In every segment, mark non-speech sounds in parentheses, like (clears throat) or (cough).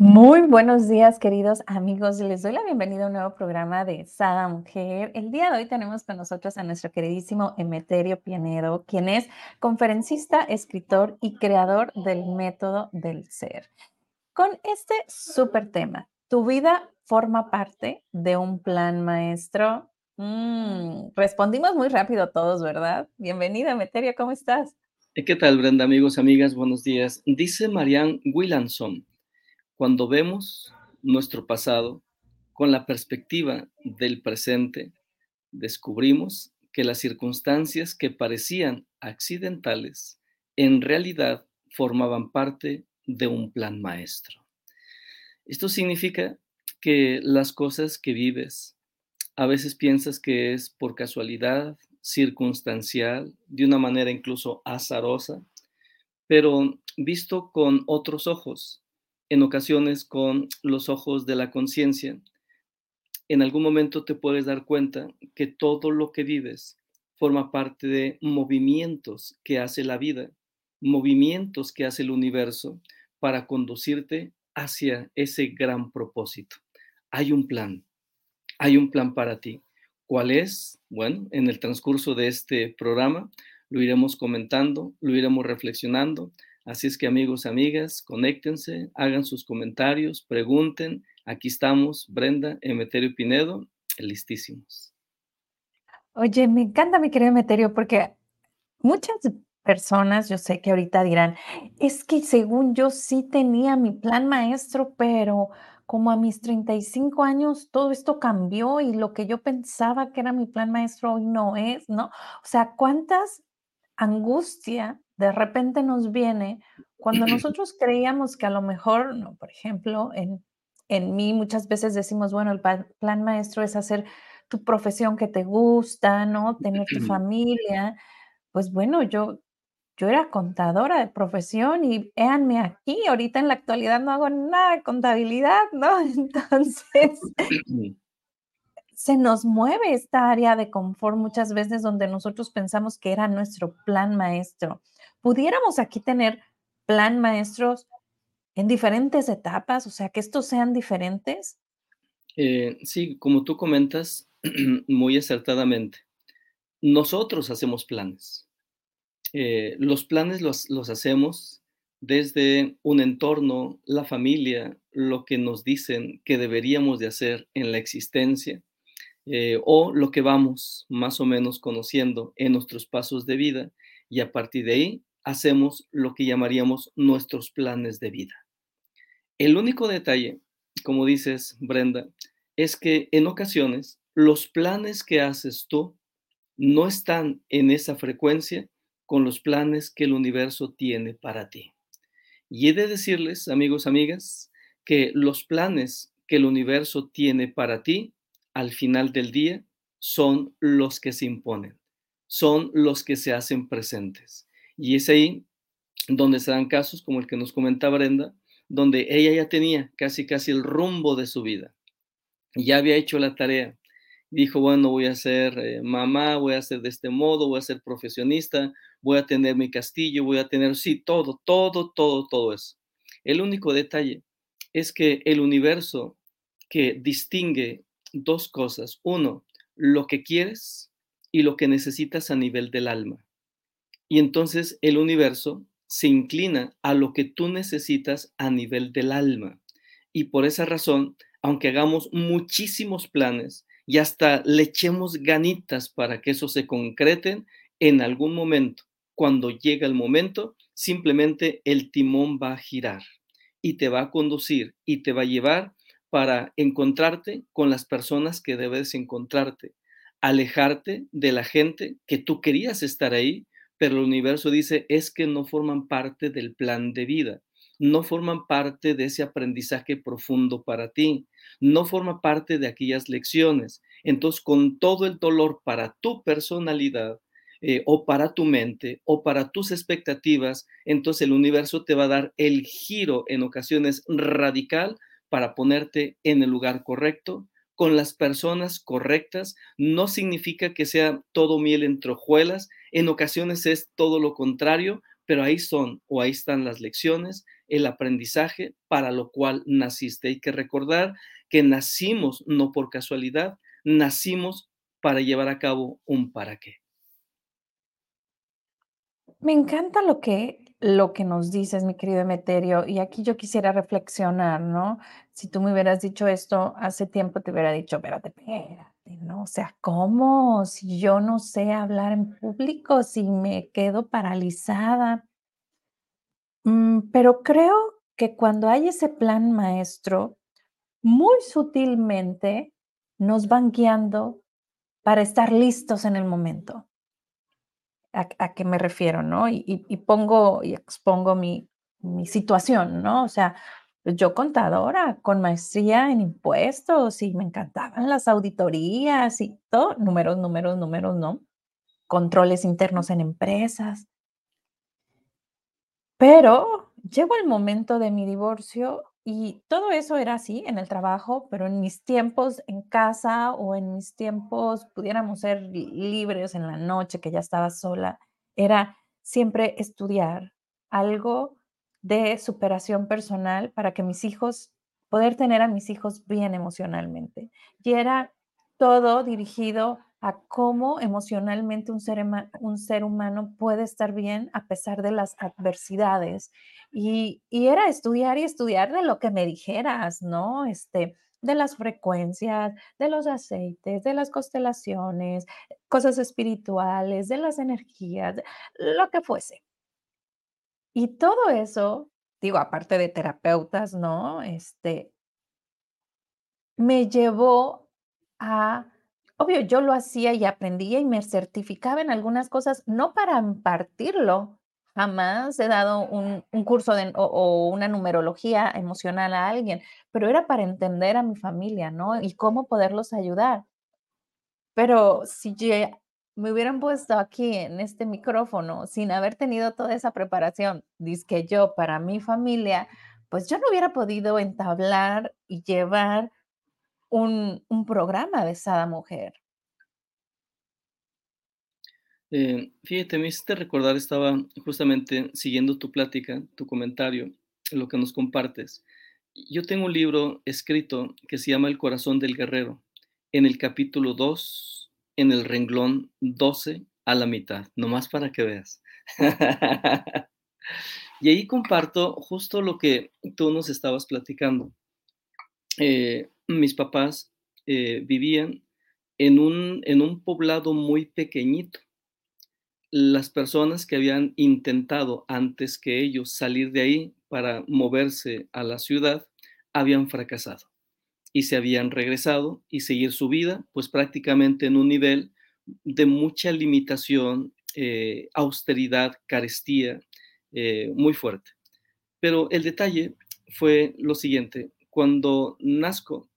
Muy buenos días, queridos amigos. Les doy la bienvenida a un nuevo programa de Sada Mujer. El día de hoy tenemos con nosotros a nuestro queridísimo Emeterio Pinedo, quien es conferencista, escritor y creador del método del ser. Con este súper tema, ¿tu vida forma parte de un plan maestro? Mm, respondimos muy rápido todos, ¿verdad? Bienvenida, Emeterio, ¿cómo estás? ¿Qué tal, Brenda, amigos, amigas? Buenos días. Dice Marianne Williamson cuando vemos nuestro pasado con la perspectiva del presente, descubrimos que las circunstancias que parecían accidentales en realidad formaban parte de un plan maestro. Esto significa que las cosas que vives a veces piensas que es por casualidad, circunstancial, de una manera incluso azarosa, pero visto con otros ojos, en ocasiones con los ojos de la conciencia, en algún momento te puedes dar cuenta que todo lo que vives forma parte de movimientos que hace la vida, movimientos que hace el universo para conducirte hacia ese gran propósito. Hay un plan, hay un plan para ti. ¿Cuál es? Bueno, en el transcurso de este programa lo iremos comentando, lo iremos reflexionando, Así es que amigos, amigas, conéctense, hagan sus comentarios, pregunten. Aquí estamos, Brenda, Emeterio Pinedo, listísimos. Oye, me encanta mi querido Emeterio porque muchas personas, yo sé que ahorita dirán, es que según yo sí tenía mi plan maestro, pero como a mis 35 años todo esto cambió y lo que yo pensaba que era mi plan maestro hoy no es, ¿no? O sea, ¿cuántas angustia de repente nos viene cuando (clears throat) nosotros creíamos que a lo mejor, no, por ejemplo, en, en mí muchas veces decimos, bueno, el plan maestro es hacer tu profesión que te gusta, ¿no? Tener tu (clears throat) familia. Pues bueno, yo, yo era contadora de profesión y véanme aquí, ahorita en la actualidad no hago nada de contabilidad, ¿no? (laughs) Entonces, se nos mueve esta área de confort muchas veces donde nosotros pensamos que era nuestro plan maestro. ¿Pudiéramos aquí tener plan maestros en diferentes etapas? O sea, que estos sean diferentes. Eh, sí, como tú comentas (clears throat) muy acertadamente, nosotros hacemos planes. Eh, los planes los, los hacemos desde un entorno, la familia, lo que nos dicen que deberíamos de hacer en la existencia eh, o lo que vamos más o menos conociendo en nuestros pasos de vida y a partir de ahí hacemos lo que llamaríamos nuestros planes de vida. El único detalle, como dices Brenda, es que en ocasiones los planes que haces tú no están en esa frecuencia con los planes que el universo tiene para ti. Y he de decirles, amigos, amigas, que los planes que el universo tiene para ti al final del día son los que se imponen, son los que se hacen presentes. Y es ahí donde se dan casos como el que nos comenta Brenda, donde ella ya tenía casi casi el rumbo de su vida. Ya había hecho la tarea. Dijo, bueno, voy a ser eh, mamá, voy a ser de este modo, voy a ser profesionista, voy a tener mi castillo, voy a tener, sí, todo, todo, todo, todo eso. El único detalle es que el universo que distingue dos cosas. Uno, lo que quieres y lo que necesitas a nivel del alma. Y entonces el universo se inclina a lo que tú necesitas a nivel del alma. Y por esa razón, aunque hagamos muchísimos planes y hasta le echemos ganitas para que eso se concreten, en algún momento, cuando llega el momento, simplemente el timón va a girar y te va a conducir y te va a llevar para encontrarte con las personas que debes encontrarte, alejarte de la gente que tú querías estar ahí, pero el universo dice es que no forman parte del plan de vida, no forman parte de ese aprendizaje profundo para ti, no forman parte de aquellas lecciones. Entonces, con todo el dolor para tu personalidad, eh, o para tu mente o para tus expectativas, entonces el universo te va a dar el giro en ocasiones radical para ponerte en el lugar correcto, con las personas correctas. No significa que sea todo miel entre hojuelas, en ocasiones es todo lo contrario, pero ahí son o ahí están las lecciones, el aprendizaje para lo cual naciste. Hay que recordar que nacimos no por casualidad, nacimos para llevar a cabo un para qué. Me encanta lo que lo que nos dices, mi querido Emeterio, y aquí yo quisiera reflexionar, ¿no? Si tú me hubieras dicho esto hace tiempo, te hubiera dicho, espérate, espérate, ¿no? O sea, ¿cómo? Si yo no sé hablar en público, si me quedo paralizada. Mm, pero creo que cuando hay ese plan maestro, muy sutilmente nos van guiando para estar listos en el momento. ¿A, a qué me refiero, no? Y, pongo y expongo mi, mi situación, ¿no? O sea, yo contadora con maestría en impuestos y me encantaban las auditorías y todo, números, números, números, ¿no? Controles internos en empresas. Pero llegó el momento de mi divorcio y todo eso era así en el trabajo, pero en mis tiempos en casa o en mis tiempos, pudiéramos ser libres en la noche, que ya estaba sola, era siempre estudiar algo de superación personal para que mis hijos, poder tener a mis hijos bien emocionalmente. Y era todo dirigido a cómo emocionalmente un ser, un ser humano puede estar bien a pesar de las adversidades. Y, y, era estudiar y estudiar de lo que me dijeras, ¿no? Este, de las frecuencias, de los aceites, de las constelaciones, cosas espirituales, de las energías, lo que fuese. Y todo eso, digo, aparte de terapeutas, ¿no? Este, me llevó a Obvio, yo lo hacía y aprendía y me certificaba en algunas cosas, no para impartirlo. Jamás he dado un, curso o, una numerología emocional a alguien, pero era para entender a mi familia, ¿no? Y cómo poderlos ayudar. Pero si me hubieran puesto aquí en este micrófono sin haber tenido toda esa preparación, que yo para mi familia, pues yo no hubiera podido entablar y llevar un, un programa de Sada Mujer. Eh, fíjate, me hiciste recordar, estaba justamente siguiendo tu plática, tu comentario, lo que nos compartes. Yo tengo un libro escrito que se llama El corazón del guerrero, en el capítulo 2, en el renglón 12 a la mitad, nomás para que veas. (laughs) y ahí comparto justo lo que tú nos estabas platicando. Eh, mis papás eh, vivían en un, en un poblado muy pequeñito. Las personas que habían intentado antes que ellos salir de ahí para moverse a la ciudad habían fracasado y se habían regresado y seguir su vida, pues prácticamente en un nivel de mucha limitación, eh, austeridad, carestía, eh, muy fuerte. Pero el detalle fue lo siguiente, cuando nazco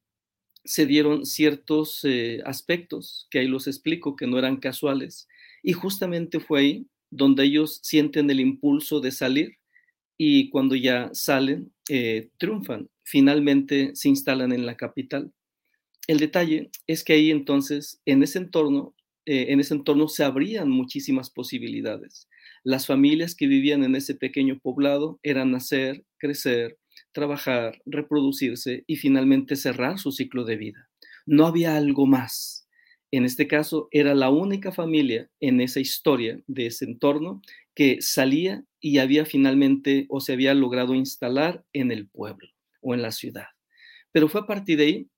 se dieron ciertos eh, aspectos que ahí los explico que no eran casuales y justamente fue ahí donde ellos sienten el impulso de salir y cuando ya salen eh, triunfan, finalmente se instalan en la capital. El detalle es que ahí entonces en ese entorno eh, en ese entorno se abrían muchísimas posibilidades. Las familias que vivían en ese pequeño poblado eran nacer, crecer, trabajar, reproducirse y finalmente cerrar su ciclo de vida. No había algo más. En este caso, era la única familia en esa historia de ese entorno que salía y había finalmente o se había logrado instalar en el pueblo o en la ciudad. Pero fue a partir de ahí,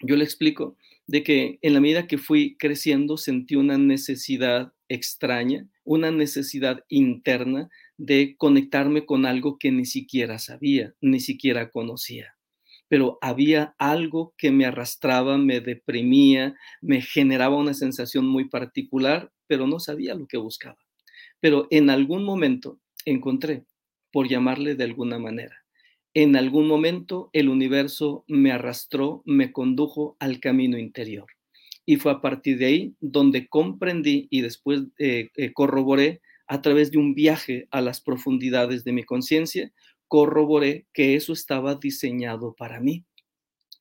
yo le explico, de que en la medida que fui creciendo sentí una necesidad extraña, una necesidad interna de conectarme con algo que ni siquiera sabía, ni siquiera conocía. Pero había algo que me arrastraba, me deprimía, me generaba una sensación muy particular, pero no sabía lo que buscaba. Pero en algún momento encontré, por llamarle de alguna manera, en algún momento el universo me arrastró, me condujo al camino interior. Y fue a partir de ahí donde comprendí y después eh, eh, corroboré a través de un viaje a las profundidades de mi conciencia, corroboré que eso estaba diseñado para mí.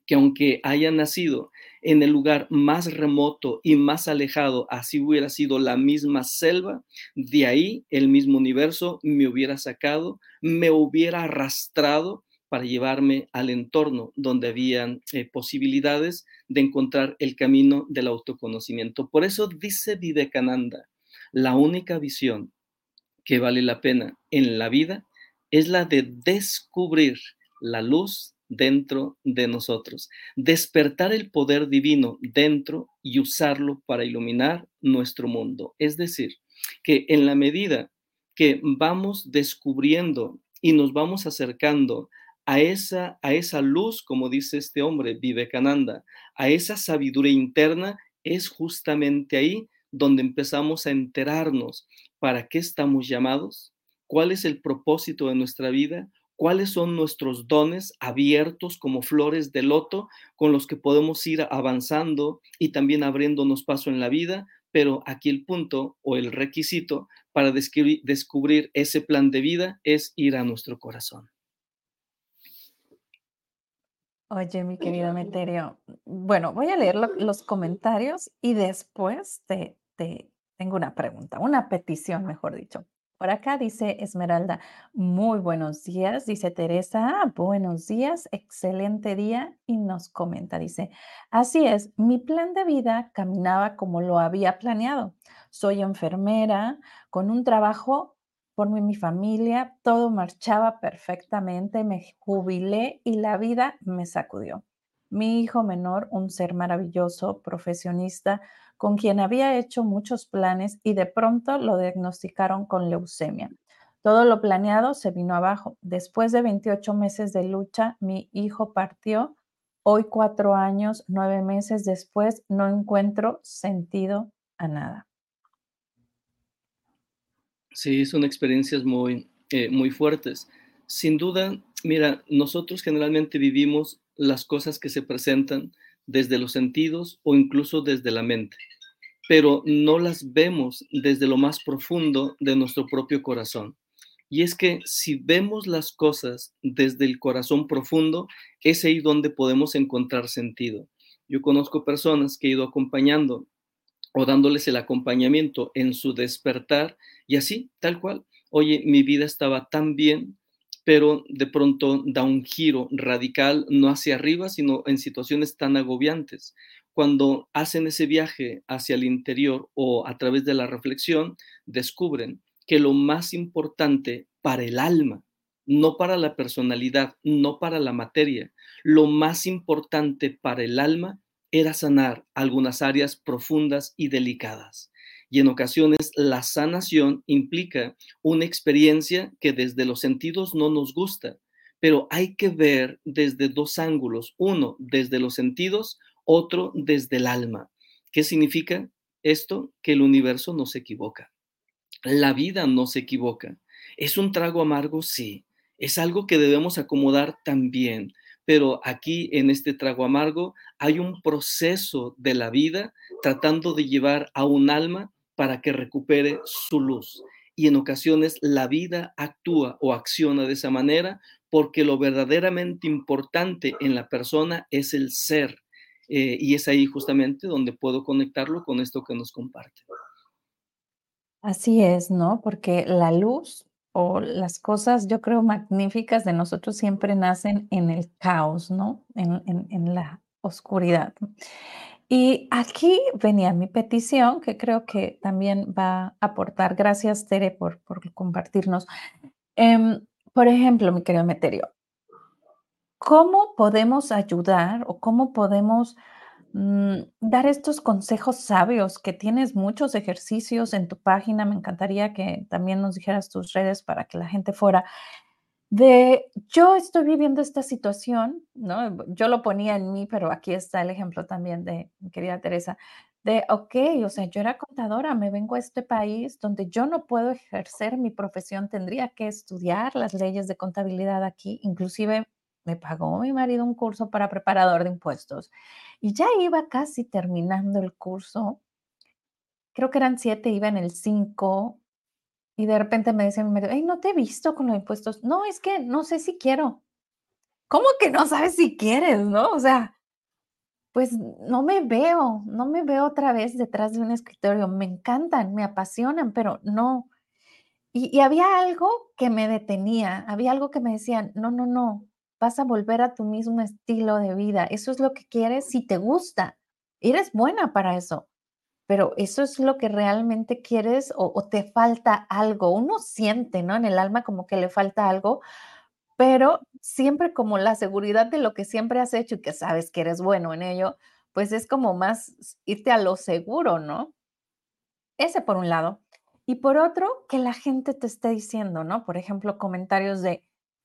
que aunque haya nacido en el lugar más remoto y más alejado, así hubiera sido la misma selva, de ahí el mismo universo me hubiera sacado, me hubiera arrastrado para llevarme al entorno donde habían eh, posibilidades de encontrar el camino del autoconocimiento. Por eso dice Vivekananda, la única visión que vale la pena en la vida es la de descubrir la luz dentro de nosotros, despertar el poder divino dentro y usarlo para iluminar nuestro mundo. Es decir, que en la medida que vamos descubriendo y nos vamos acercando a esa, a esa luz, como dice este hombre, Vivekananda, a esa sabiduría interna, es justamente ahí donde empezamos a enterarnos para qué estamos llamados, cuál es el propósito de nuestra vida, cuáles son nuestros dones abiertos como flores de loto con los que podemos ir avanzando y también abriéndonos paso en la vida, pero aquí el punto o el requisito para descubrir, ese plan de vida es ir a nuestro corazón. Oye, mi querido Meterio, bueno, voy a leer lo- los comentarios y después te tengo una pregunta, una petición, mejor dicho. Por acá dice Esmeralda, muy buenos días. Dice Teresa, "Ah, buenos días, excelente día. Y nos comenta, dice, así es, mi plan de vida caminaba como lo había planeado. Soy enfermera con un trabajo por mi mi familia, todo marchaba perfectamente, me jubilé y la vida me sacudió. Mi hijo menor, un ser maravilloso, profesionista, con quien había hecho muchos planes y de pronto lo diagnosticaron con leucemia. Todo lo planeado se vino abajo. Después de 28 meses de lucha, mi hijo partió. Hoy, cuatro años, nueve meses después, no encuentro sentido a nada. Sí, son experiencias muy, eh, muy fuertes. Sin duda, mira, nosotros generalmente vivimos las cosas que se presentan desde los sentidos o incluso desde la mente, pero no las vemos desde lo más profundo de nuestro propio corazón. Y es que si vemos las cosas desde el corazón profundo, es ahí donde podemos encontrar sentido. Yo conozco personas que he ido acompañando o dándoles el acompañamiento en su despertar y así, tal cual. Oye, mi vida estaba tan bien, pero de pronto da un giro radical, no hacia arriba, sino en situaciones tan agobiantes. Cuando hacen ese viaje hacia el interior o a través de la reflexión, descubren que lo más importante para el alma, no para la personalidad, no para la materia, lo más importante para el alma era sanar algunas áreas profundas y delicadas. Y en ocasiones la sanación implica una experiencia que desde los sentidos no nos gusta, pero hay que ver desde dos ángulos, uno desde los sentidos, otro desde el alma. ¿Qué significa esto? Que el universo no se equivoca. La vida no se equivoca. ¿Es un trago amargo? Sí. Es algo que debemos acomodar también pero aquí en este trago amargo hay un proceso de la vida tratando de llevar a un alma para que recupere su luz. Y en ocasiones la vida actúa o acciona de esa manera porque lo verdaderamente importante en la persona es el ser. Eh, y es ahí justamente donde puedo conectarlo con esto que nos comparte. Así es, ¿no? Porque la luz o las cosas, yo creo, magníficas de nosotros siempre nacen en el caos, ¿no? En, en- en la oscuridad. Y aquí venía mi petición, que creo que también va a aportar. Gracias, Tere, por, compartirnos. Em, por ejemplo, mi querido Meterio, ¿cómo podemos ayudar o cómo podemos mm, dar estos consejos sabios, que tienes muchos ejercicios en tu página. Me encantaría que también nos dijeras tus redes para que la gente fuera. De yo estoy viviendo esta situación, ¿no? Yo lo ponía en mí, pero aquí está el ejemplo también de mi querida Teresa, de, ok, o sea, yo era contadora, me vengo a este país donde yo no puedo ejercer mi profesión, tendría que estudiar las leyes de contabilidad aquí, inclusive me pagó mi marido un curso para preparador de impuestos y ya iba casi terminando el curso, creo que eran 7, iba en el 5 y de repente me dice mi marido: "Hey, no te he visto con los impuestos". "No, es que no sé si quiero". "¿Cómo que no sabes si quieres?", ¿no? O sea, Pues, no me veo, no me veo otra vez detrás de un escritorio. Me encantan, me apasionan, pero no. Y y había algo que me detenía, había algo que me decía: "No, no, no, vas a volver a tu mismo estilo de vida. Eso es lo que quieres, si te gusta, eres buena para eso, pero, ¿eso es lo que realmente quieres o te falta algo?". Uno siente, ¿no?, en el alma como que le falta algo, pero siempre como la seguridad de lo que siempre has hecho y que sabes que eres bueno en ello, pues, es como más irte a lo seguro, ¿no? Ese por un lado. Y por otro, que la gente te esté diciendo, ¿no? Por ejemplo, comentarios de: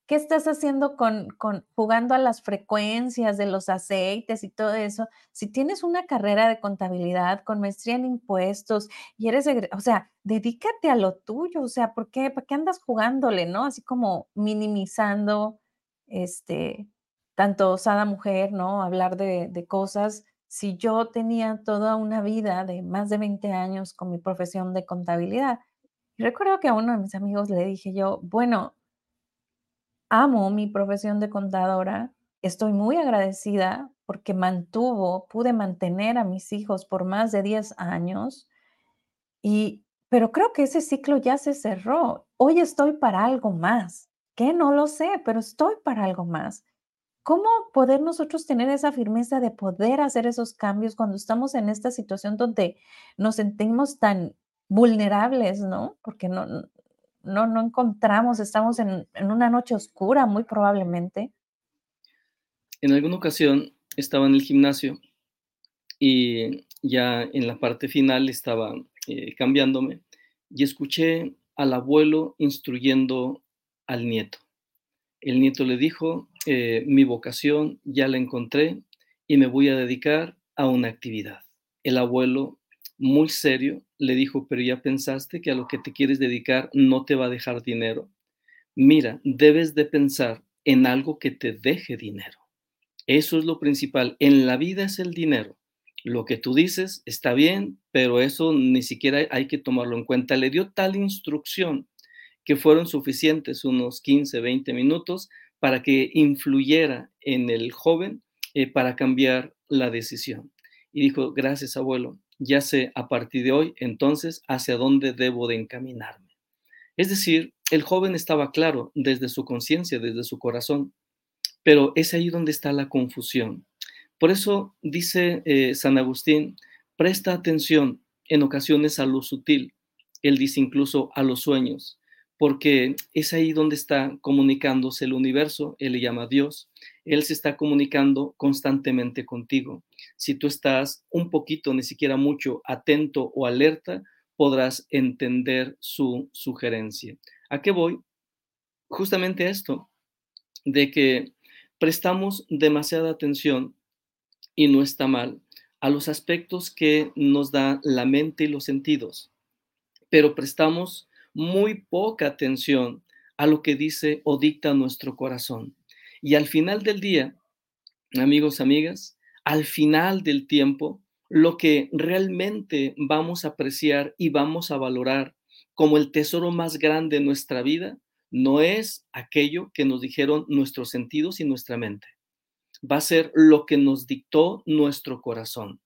"¿Qué estás haciendo con con jugando a las frecuencias de los aceites y todo eso? Si tienes una carrera de contabilidad con maestría en impuestos y eres o sea, dedícate a lo tuyo, o sea, ¿por qué para qué andas jugándole?", ¿no? Así como minimizando, este, tanto osada mujer, ¿no? Hablar de de cosas. Si yo tenía toda una vida de más de 20 años con mi profesión de contabilidad. Y recuerdo que a uno de mis amigos le dije yo: "Bueno" "amo mi profesión de contadora, estoy muy agradecida porque mantuvo pude mantener a mis hijos por más de 10 años, y pero creo que ese ciclo ya se cerró. Hoy estoy para algo más, ¿qué? No lo sé, pero estoy para algo más". ¿Cómo poder nosotros tener esa firmeza de poder hacer esos cambios cuando estamos en esta situación donde nos sentimos tan vulnerables, no? Porque no no no encontramos, estamos en en una noche oscura, muy probablemente. En alguna ocasión estaba en el gimnasio y ya en la parte final estaba, eh, cambiándome, y escuché al abuelo instruyendo al nieto. El nieto le dijo: "Eh, mi vocación ya la encontré y me voy a dedicar a una actividad". El abuelo, muy serio, le dijo: "¿Pero ya pensaste que a lo que te quieres dedicar no te va a dejar dinero? Mira, debes de pensar en algo que te deje dinero. Eso es lo principal. En la vida es el dinero. Lo que tú dices está bien, pero eso ni siquiera hay que tomarlo en cuenta". Le dio tal instrucción que fueron suficientes unos 15, 20 minutos para que influyera en el joven, eh, para cambiar la decisión. Y dijo: "Gracias, abuelo, ya sé a partir de hoy, entonces, hacia dónde debo de encaminarme". Es decir, el joven estaba claro desde su conciencia, desde su corazón, pero es ahí donde está la confusión. Por eso dice, eh, San Agustín: "Presta atención en ocasiones a lo sutil". Él dice incluso a los sueños, porque es ahí donde está comunicándose el universo, él le llama Dios. Él se está comunicando constantemente contigo. Si tú estás un poquito, ni siquiera mucho, atento o alerta, podrás entender su sugerencia. ¿A qué voy? Justamente a esto, de que prestamos demasiada atención, y no está mal, a los aspectos que nos da la mente y los sentidos, pero prestamos muy poca atención a lo que dice o dicta nuestro corazón. Y al final del día, amigos, amigas, al final del tiempo, lo que realmente vamos a apreciar y vamos a valorar como el tesoro más grande en nuestra vida, no es aquello que nos dijeron nuestros sentidos y nuestra mente. Va a ser lo que nos dictó nuestro corazón.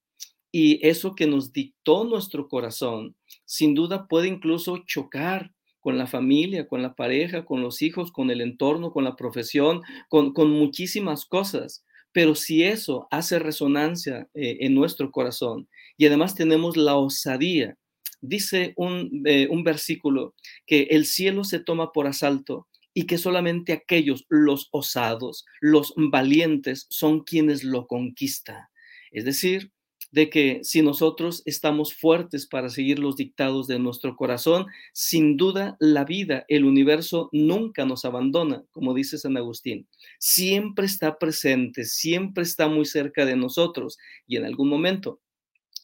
Y eso que nos dictó nuestro corazón, sin duda puede incluso chocar con la familia, con la pareja, con los hijos, con el entorno, con la profesión, con con muchísimas cosas. Pero si eso hace resonancia, eh, en nuestro corazón y además tenemos la osadía, dice un, eh, un versículo que el cielo se toma por asalto y que solamente aquellos, los osados, los valientes, son quienes lo conquista. Es decir, de que si nosotros estamos fuertes para seguir los dictados de nuestro corazón, sin duda la vida, el universo nunca nos abandona, como dice San Agustín. Siempre está presente, siempre está muy cerca de nosotros y en algún momento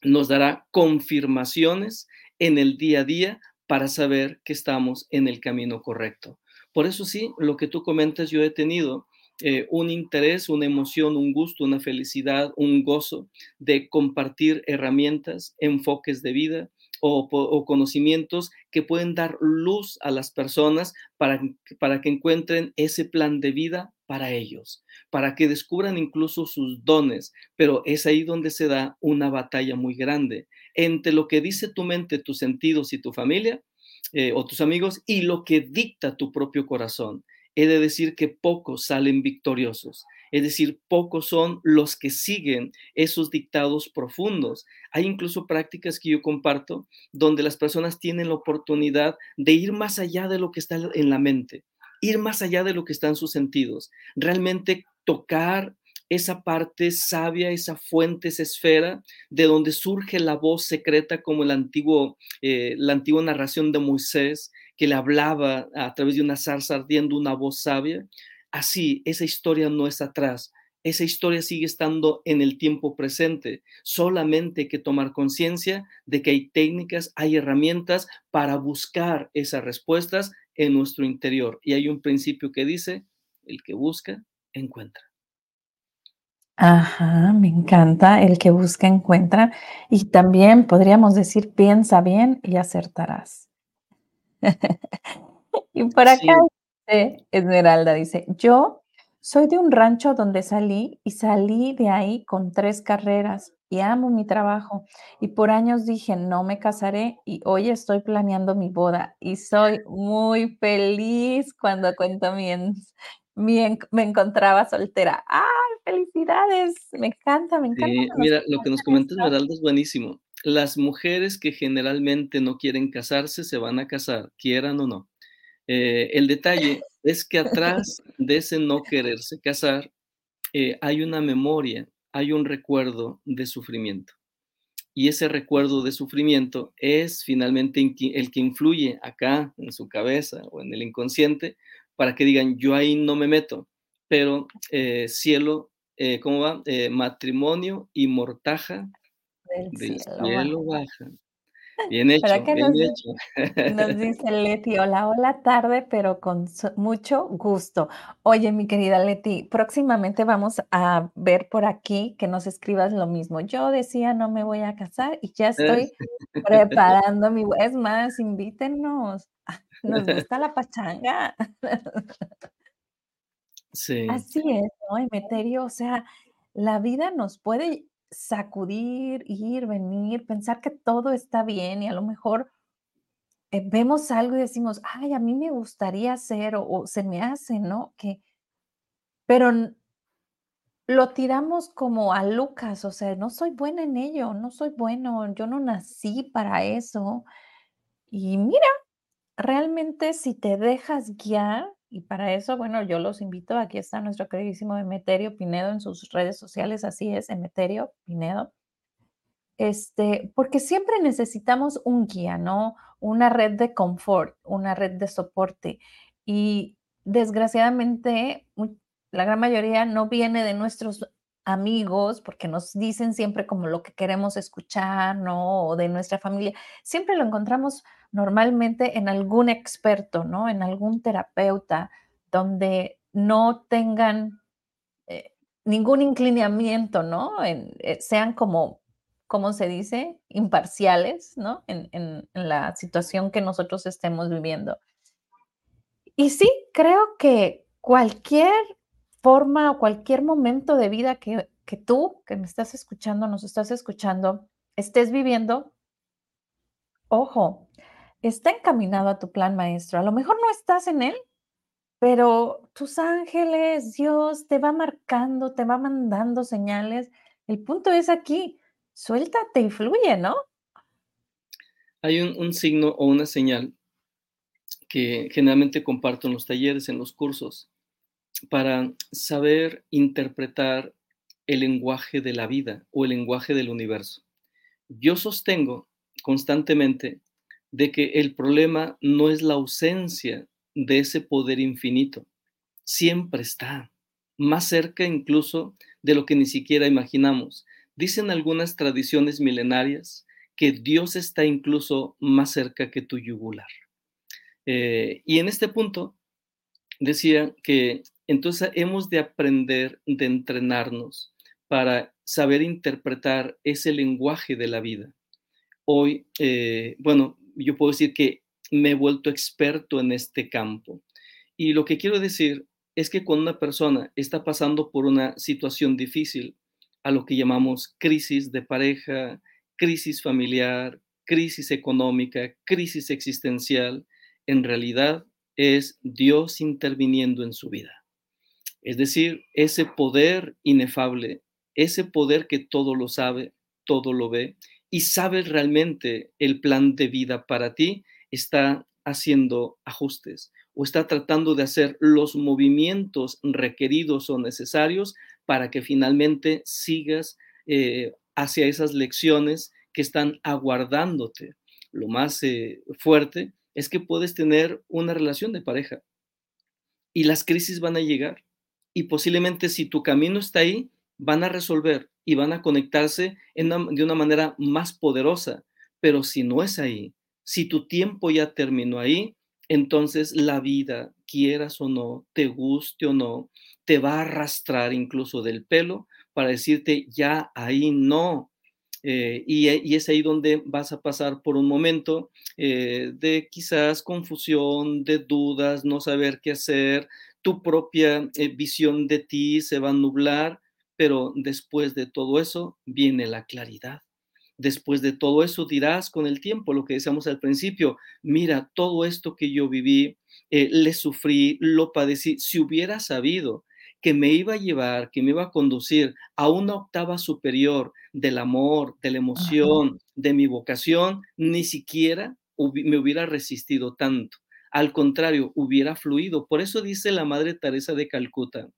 nos dará confirmaciones en el día a día para saber que estamos en el camino correcto. Por eso sí, lo que tú comentas, yo he tenido eh, un interés, una emoción, un gusto, una felicidad, un gozo de compartir herramientas, enfoques de vida o, conocimientos que pueden dar luz a las personas para, para que encuentren ese plan de vida para ellos, para que descubran incluso sus dones, pero es ahí donde se da una batalla muy grande entre lo que dice tu mente, tus sentidos y tu familia eh, o tus amigos y lo que dicta tu propio corazón. He de decir que pocos salen victoriosos, es decir, pocos son los que siguen esos dictados profundos. Hay incluso prácticas que yo comparto donde las personas tienen la oportunidad de ir más allá de lo que está en la mente, ir más allá de lo que está en sus sentidos, realmente tocar esa parte sabia, esa fuente, esa esfera, de donde surge la voz secreta como el antiguo, eh, la antigua narración de Moisés, que le hablaba a través de una zarza ardiendo una voz sabia. Así, esa historia no es atrás, esa historia sigue estando en el tiempo presente. Solamente hay que tomar conciencia de que hay técnicas, hay herramientas para buscar esas respuestas en nuestro interior. Y hay un principio que dice, el que busca, encuentra. Ajá, me encanta. El que busca, encuentra. Y también podríamos decir, piensa bien y acertarás. (laughs) Y por acá Sí. Esmeralda dice, yo soy de un rancho donde salí y salí de ahí con 3 carreras y amo mi trabajo. Y por años dije, no me casaré y hoy estoy planeando mi boda y soy muy feliz cuando cuento mi ens mi en me encontraba soltera. ¡Ay, felicidades! Me encanta, me encanta Sí, mira, lo que nos comenta. Esmeralda es buenísimo. Las mujeres que generalmente no quieren casarse, se van a casar, quieran o no. Eh, el detalle es que atrás de ese no quererse casar, eh, hay una memoria, hay un recuerdo de sufrimiento. Y ese recuerdo de sufrimiento es finalmente el que influye acá en su cabeza o en el inconsciente para que digan: "Yo ahí no me meto". Pero, eh, cielo, ¿cómo va? Matrimonio y mortaja Del del cielo cielo baja. (laughs) Bien hecho, bien nos hecho. nos (laughs) dice Leti: "Hola, hola, tarde, pero con mucho gusto". Oye, mi querida Leti, próximamente vamos a ver por aquí que nos escribas lo mismo. Yo decía: "No me voy a casar", y ya ¿Eh? estoy (laughs) preparando mi es más, invítennos. Ah, nos gusta la pachanga. Sí. Así es, ¿no? Emeterio, o sea, la vida nos puede sacudir, ir, venir, pensar que todo está bien y a lo mejor eh, vemos algo y decimos: "Ay, a mí me gustaría hacer", o o se me hace, ¿no? Que pero lo tiramos como a Lucas, o sea, no soy buena en ello, no soy bueno, yo no nací para eso. Y mira, realmente si te dejas guiar, y para eso, bueno, yo los invito, aquí está nuestro queridísimo Emeterio Pinedo en sus redes sociales, así es, Emeterio Pinedo. Este, porque siempre necesitamos un guía, ¿no? Una red de confort, una red de soporte. Y desgraciadamente, la gran mayoría no viene de nuestros amigos, porque nos dicen siempre como lo que queremos escuchar, ¿no? O de nuestra familia. Siempre lo encontramos normalmente en algún experto, ¿no? En algún terapeuta, donde no tengan, eh, ningún inclinamiento, ¿no? Eh, sean como, ¿cómo se dice? Imparciales, ¿no? En la situación que nosotros estemos viviendo. Y sí, creo que cualquier forma o cualquier momento de vida que tú, que me estás escuchando, nos estás escuchando, estés viviendo ojo, está encaminado a tu plan maestro. A lo mejor no estás en él, pero tus ángeles, Dios te va marcando, te va mandando señales. El punto es aquí, suéltate y fluye, ¿no? Hay un un signo o una señal que generalmente comparto en los talleres, en los cursos, para saber interpretar el lenguaje de la vida o el lenguaje del universo. Yo sostengo constantemente de que el problema no es la ausencia de ese poder infinito, siempre está, más cerca incluso de lo que ni siquiera imaginamos. Dicen algunas tradiciones milenarias que Dios está incluso más cerca que tu yugular. Eh, y en este punto decía que entonces hemos de aprender, de entrenarnos para saber interpretar ese lenguaje de la vida. Hoy, eh, bueno, yo puedo decir que me he vuelto experto en este campo. Y lo que quiero decir es que cuando una persona está pasando por una situación difícil, a lo que llamamos crisis de pareja, crisis familiar, crisis económica, crisis existencial, en realidad es Dios interviniendo en su vida. Es decir, ese poder inefable, ese poder que todo lo sabe, todo lo ve y sabe realmente el plan de vida para ti, está haciendo ajustes o está tratando de hacer los movimientos requeridos o necesarios para que finalmente sigas eh, hacia esas lecciones que están aguardándote. Lo más eh, fuerte es que puedes tener una relación de pareja y las crisis van a llegar y posiblemente si tu camino está ahí, van a resolver y van a conectarse de una manera más poderosa. Pero si no es ahí, si tu tiempo ya terminó ahí, entonces la vida, quieras o no, te guste o no, te va a arrastrar incluso del pelo para decirte, ya ahí no. Eh, y, es ahí donde vas a pasar por un momento eh, de quizás confusión, de dudas, no saber qué hacer, tu propia eh, visión de ti se va a nublar, pero después de todo eso viene la claridad. Después de todo eso dirás con el tiempo lo que decíamos al principio, mira, todo esto que yo viví, eh, le sufrí, lo padecí, si hubiera sabido que me iba a llevar, que me iba a conducir a una octava superior del amor, de la emoción, de mi vocación, ni siquiera me hubiera resistido tanto. Al contrario, hubiera fluido. Por eso dice la Madre Teresa de Calcuta,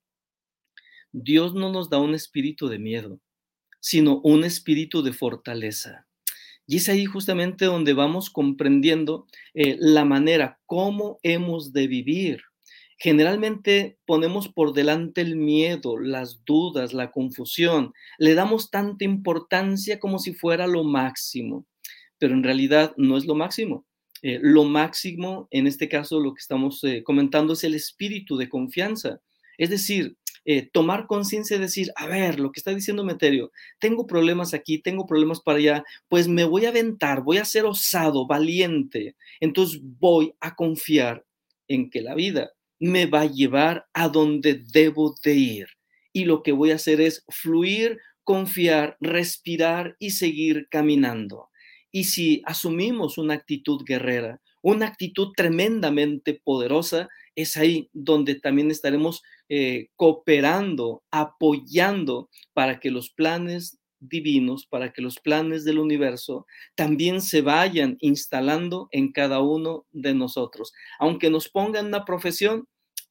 Dios no nos da un espíritu de miedo, sino un espíritu de fortaleza. Y es ahí justamente donde vamos comprendiendo eh, la manera como hemos de vivir. Generalmente ponemos por delante el miedo, las dudas, la confusión. Le damos tanta importancia como si fuera lo máximo, pero en realidad no es lo máximo. Eh, lo máximo, en este caso, lo que estamos eh, comentando es el espíritu de confianza. Es decir, eh, tomar conciencia y decir, a ver, lo que está diciendo Meterio, tengo problemas aquí, tengo problemas para allá, pues me voy a aventar, voy a ser osado, valiente. Entonces voy a confiar en que la vida me va a llevar a donde debo de ir. Y lo que voy a hacer es fluir, confiar, respirar y seguir caminando. Y si asumimos una actitud guerrera, una actitud tremendamente poderosa, es ahí donde también estaremos eh, cooperando, apoyando para que los planes divinos, para que los planes del universo también se vayan instalando en cada uno de nosotros. Aunque nos pongan una profesión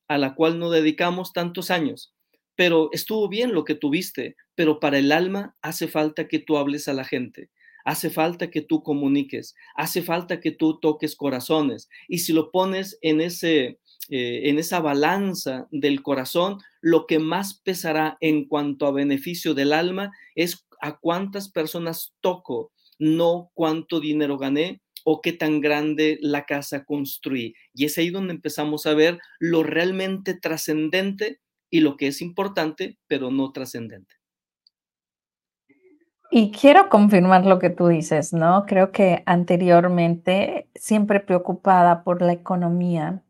a la cual no dedicamos tantos años, pero estuvo bien lo que tuviste, pero para el alma hace falta que tú hables a la gente, hace falta que tú comuniques, hace falta que tú toques corazones. Y si lo pones en ese eh, en esa balanza del corazón, lo que más pesará en cuanto a beneficio del alma es a cuántas personas toco, no cuánto dinero gané o qué tan grande la casa construí. Y es ahí donde empezamos a ver lo realmente trascendente y lo que es importante, pero no trascendente. Y quiero confirmar lo que tú dices, ¿no? Creo que anteriormente, siempre preocupada por la economía,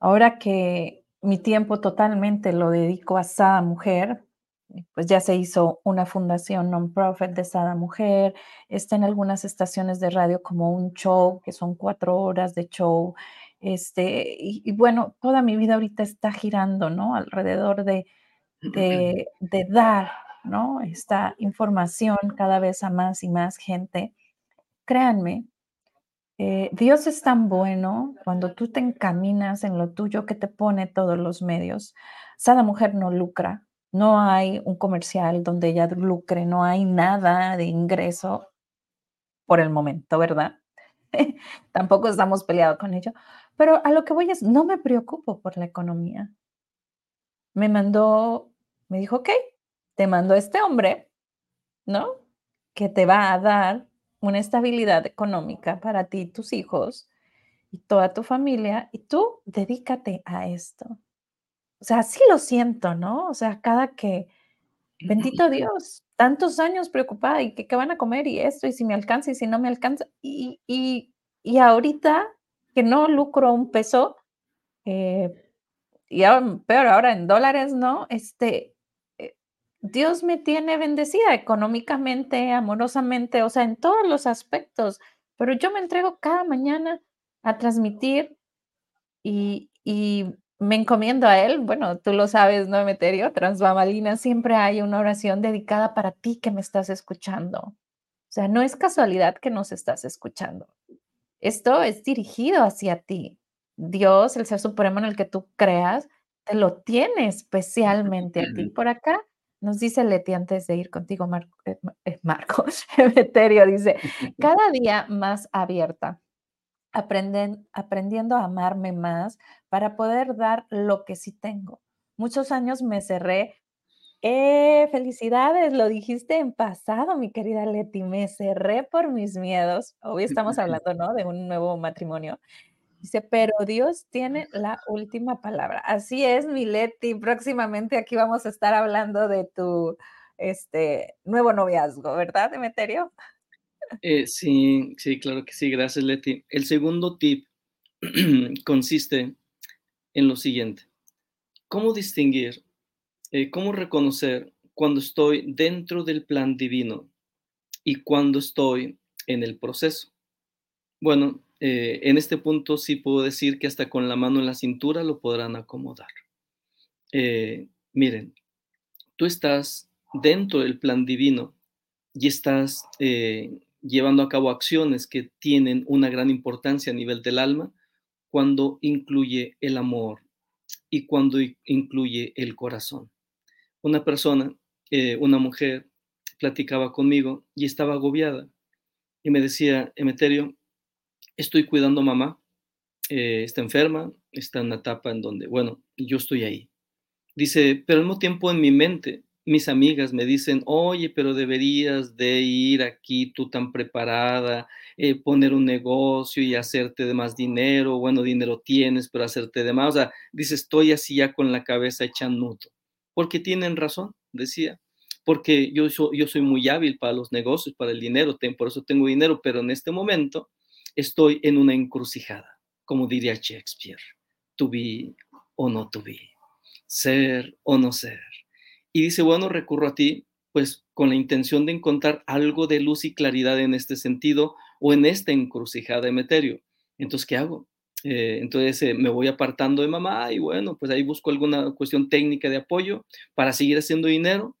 Ahora que mi tiempo totalmente lo dedico a Sada Mujer, pues ya se hizo una fundación non-profit de Sada Mujer, está en algunas estaciones de radio como un show, que son cuatro horas de show, este, y, bueno, toda mi vida ahorita está girando, ¿no? Alrededor de, de, de dar, ¿no? Esta información cada vez a más y más gente. Créanme eh, Dios es tan bueno cuando tú te encaminas en lo tuyo que te pone todos los medios. Sada mujer no lucra, no hay un comercial donde ella lucre, no hay nada de ingreso por el momento, ¿verdad? (laughs) Tampoco estamos peleados con ello, pero a lo que voy es, no me preocupo por la economía. Me mandó, me dijo, ok, te mando este hombre, ¿no? Que te va a dar una estabilidad económica para ti, tus hijos y toda tu familia, y tú dedícate a esto. O sea, así lo siento, ¿no? O sea, cada que, bendito Dios, tantos años preocupada y que qué van a comer y esto, y si me alcanza y si no me alcanza, y, y, y ahorita que no lucro un peso, eh, y aún peor ahora en dólares, ¿no? Este, Dios me tiene bendecida económicamente, amorosamente, o sea, en todos los aspectos, pero yo me entrego cada mañana a transmitir y, y me encomiendo a Él. Bueno, tú lo sabes, ¿no, Emeterio? Tras siempre hay una oración dedicada para ti que me estás escuchando. O sea, no es casualidad que nos estás escuchando. Esto es dirigido hacia ti. Dios, el ser supremo en el que tú creas, te lo tiene especialmente a ti. Por acá nos dice Leti antes de ir contigo, Marco, eh, eh, Marco (laughs) Emeterio, dice, (laughs) cada día más abierta, aprenden, aprendiendo a amarme más para poder dar lo que sí tengo. Muchos años me cerré. Eh, felicidades, lo dijiste en pasado, mi querida Leti, me cerré por mis miedos. Hoy estamos (laughs) hablando, ¿no? De un nuevo matrimonio. Dice, pero Dios tiene la última palabra. Así es, mi Leti. Próximamente aquí vamos a estar hablando de tu este, nuevo noviazgo, ¿verdad, Demeterio? Eh, sí, sí, claro que sí. Gracias, Leti. El segundo tip (clears throat) consiste en lo siguiente. ¿Cómo distinguir, eh, cómo reconocer cuando estoy dentro del plan divino y cuando estoy en el proceso? Bueno, eh, en este punto sí puedo decir que hasta con la mano en la cintura lo podrán acomodar. Eh, miren, tú estás dentro del plan divino y estás llevando a cabo acciones que tienen una gran importancia a nivel del alma cuando incluye el amor y cuando incluye el corazón. Una persona, eh, una mujer, platicaba conmigo y estaba agobiada y me decía, Emeterio, estoy cuidando mamá, eh, está enferma, está en una etapa en donde, bueno, yo estoy ahí. Dice, pero al mismo tiempo en mi mente mis amigas me dicen, oye, pero deberías de ir aquí tú tan preparada, eh, poner un negocio y hacerte de más dinero, bueno, dinero tienes, pero hacerte de más, o sea, dice, estoy así ya con la cabeza hecha nudo, porque tienen razón, decía, porque yo, yo soy muy hábil para los negocios, para el dinero, por eso tengo dinero, pero en este momento estoy en una encrucijada, como diría Shakespeare, to be o no to be, ser o no ser y dice, bueno, recurro a ti, pues con la intención de encontrar algo de luz y claridad en este sentido o en esta encrucijada Emeterio. Entonces, ¿qué hago? Eh, entonces eh, me voy apartando de mamá y bueno, pues ahí busco alguna cuestión técnica de apoyo para seguir haciendo dinero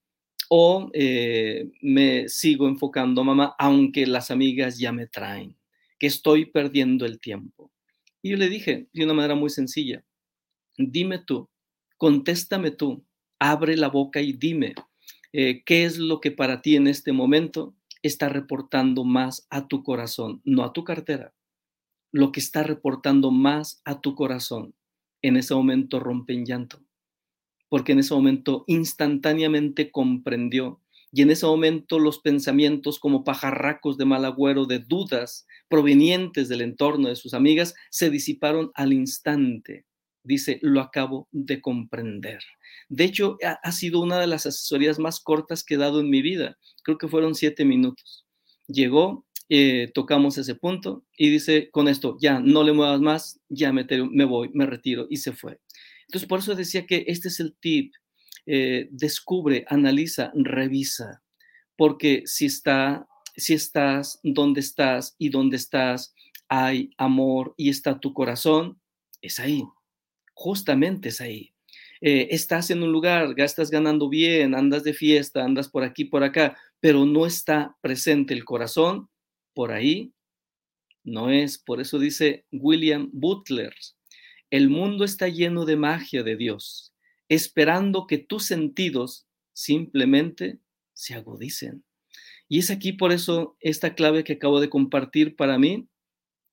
o eh, me sigo enfocando a mamá, aunque las amigas ya me traen, que estoy perdiendo el tiempo. Y yo le dije de una manera muy sencilla, dime tú, contéstame tú, abre la boca y dime eh, qué es lo que para ti en este momento está reportando más a tu corazón, no a tu cartera, lo que está reportando más a tu corazón. En ese momento rompe en llanto, porque en ese momento instantáneamente comprendió y en ese momento los pensamientos como pajarracos de mal agüero, de dudas provenientes del entorno de sus amigas, se disiparon al instante. Dice, lo acabo de comprender. De hecho, ha, sido una de las asesorías más cortas que he dado en mi vida. Creo que fueron siete minutos. Llegó, eh, tocamos ese punto y dice, con esto, ya, no le muevas más, ya me, me voy, me retiro y se fue. Entonces, por eso decía que este es el tip. Eh, descubre, analiza, revisa, porque si, está, si estás donde estás y donde estás hay amor y está tu corazón, es ahí, justamente es ahí. Eh, estás en un lugar, estás ganando bien, andas de fiesta, andas por aquí, por acá, pero no está presente el corazón, por ahí no es. Por eso dice William Butler, el mundo está lleno de magia de Dios, esperando que tus sentidos simplemente se agudicen. Y es aquí por eso esta clave que acabo de compartir para mí,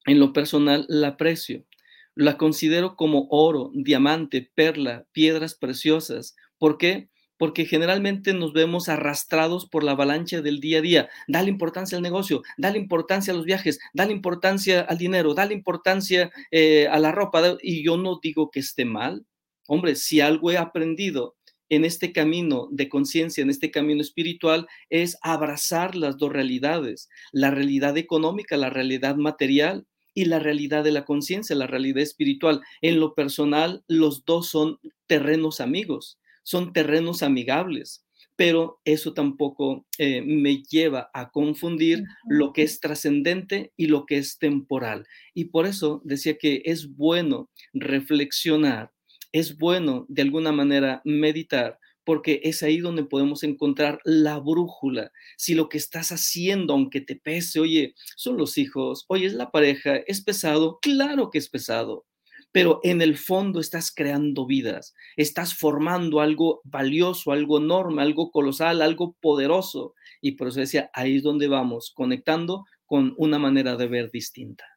en lo personal, la aprecio. La considero como oro, diamante, perla, piedras preciosas. ¿Por qué? Porque generalmente nos vemos arrastrados por la avalancha del día a día. Dale importancia al negocio, dale importancia a los viajes, dale importancia al dinero, dale importancia eh, a la ropa. Y yo no digo que esté mal. Hombre, si algo he aprendido en este camino de conciencia, en este camino espiritual, es abrazar las dos realidades, la realidad económica, la realidad material y la realidad de la conciencia, la realidad espiritual. En lo personal, los dos son terrenos amigos, son terrenos amigables, pero eso tampoco eh, me lleva a confundir lo que es trascendente y lo que es temporal. Y por eso decía que es bueno reflexionar, es bueno de alguna manera meditar porque es ahí donde podemos encontrar la brújula. Si lo que estás haciendo, aunque te pese, oye, son los hijos, oye, es la pareja, es pesado, claro que es pesado, pero en el fondo estás creando vidas, estás formando algo valioso, algo enorme, algo colosal, algo poderoso. Y por eso decía, ahí es donde vamos, conectando con una manera de ver distinta.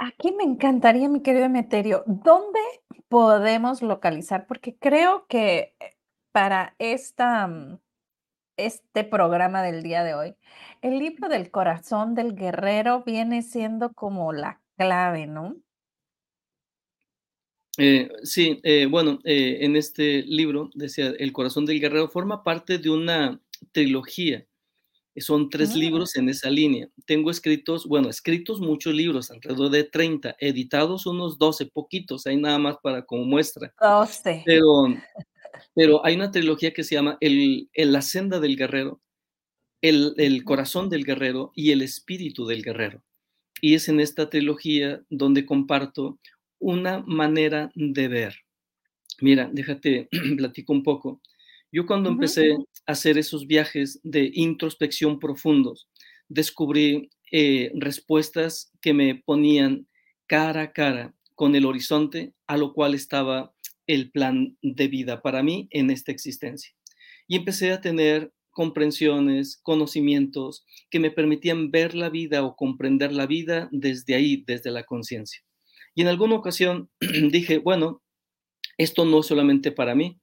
Aquí me encantaría, mi querido Emeterio, ¿dónde podemos localizar? Porque creo que eh, para esta, mm, este programa del día de hoy, el libro del corazón del guerrero viene siendo como la clave, ¿no? Eh, sí, eh, bueno, en este libro, decía, El corazón del guerrero forma parte de una trilogía son tres Mm, libros en esa línea. Tengo escritos, bueno, escritos muchos libros, alrededor de 30, editados unos 12, poquitos, hay nada más para como muestra. 12. Pero, pero hay una trilogía que se llama el, el La senda del guerrero, el, el corazón del guerrero y el espíritu del guerrero. Y es en esta trilogía donde comparto una manera de ver. Mira, déjate, (clears throat) platico un poco. Yo cuando empecé a hacer esos viajes de introspección profundos, descubrí eh, respuestas que me ponían cara a cara con el horizonte a lo cual estaba el plan de vida para mí en esta existencia. Y empecé a tener comprensiones, conocimientos que me permitían ver la vida o comprender la vida desde ahí, desde la conciencia. Y en alguna ocasión (clears throat) dije, bueno, esto no es solamente para mí,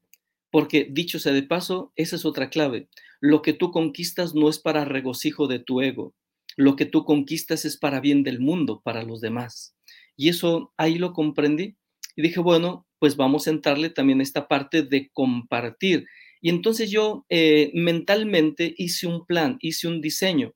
porque dicho sea de paso, esa es otra clave. Lo que tú conquistas no es para regocijo de tu ego. Lo que tú conquistas es para bien del mundo, para los demás. Y eso ahí lo comprendí y dije, bueno, pues vamos a entrarle también esta parte de compartir. Y entonces yo eh, mentalmente hice un plan, hice un diseño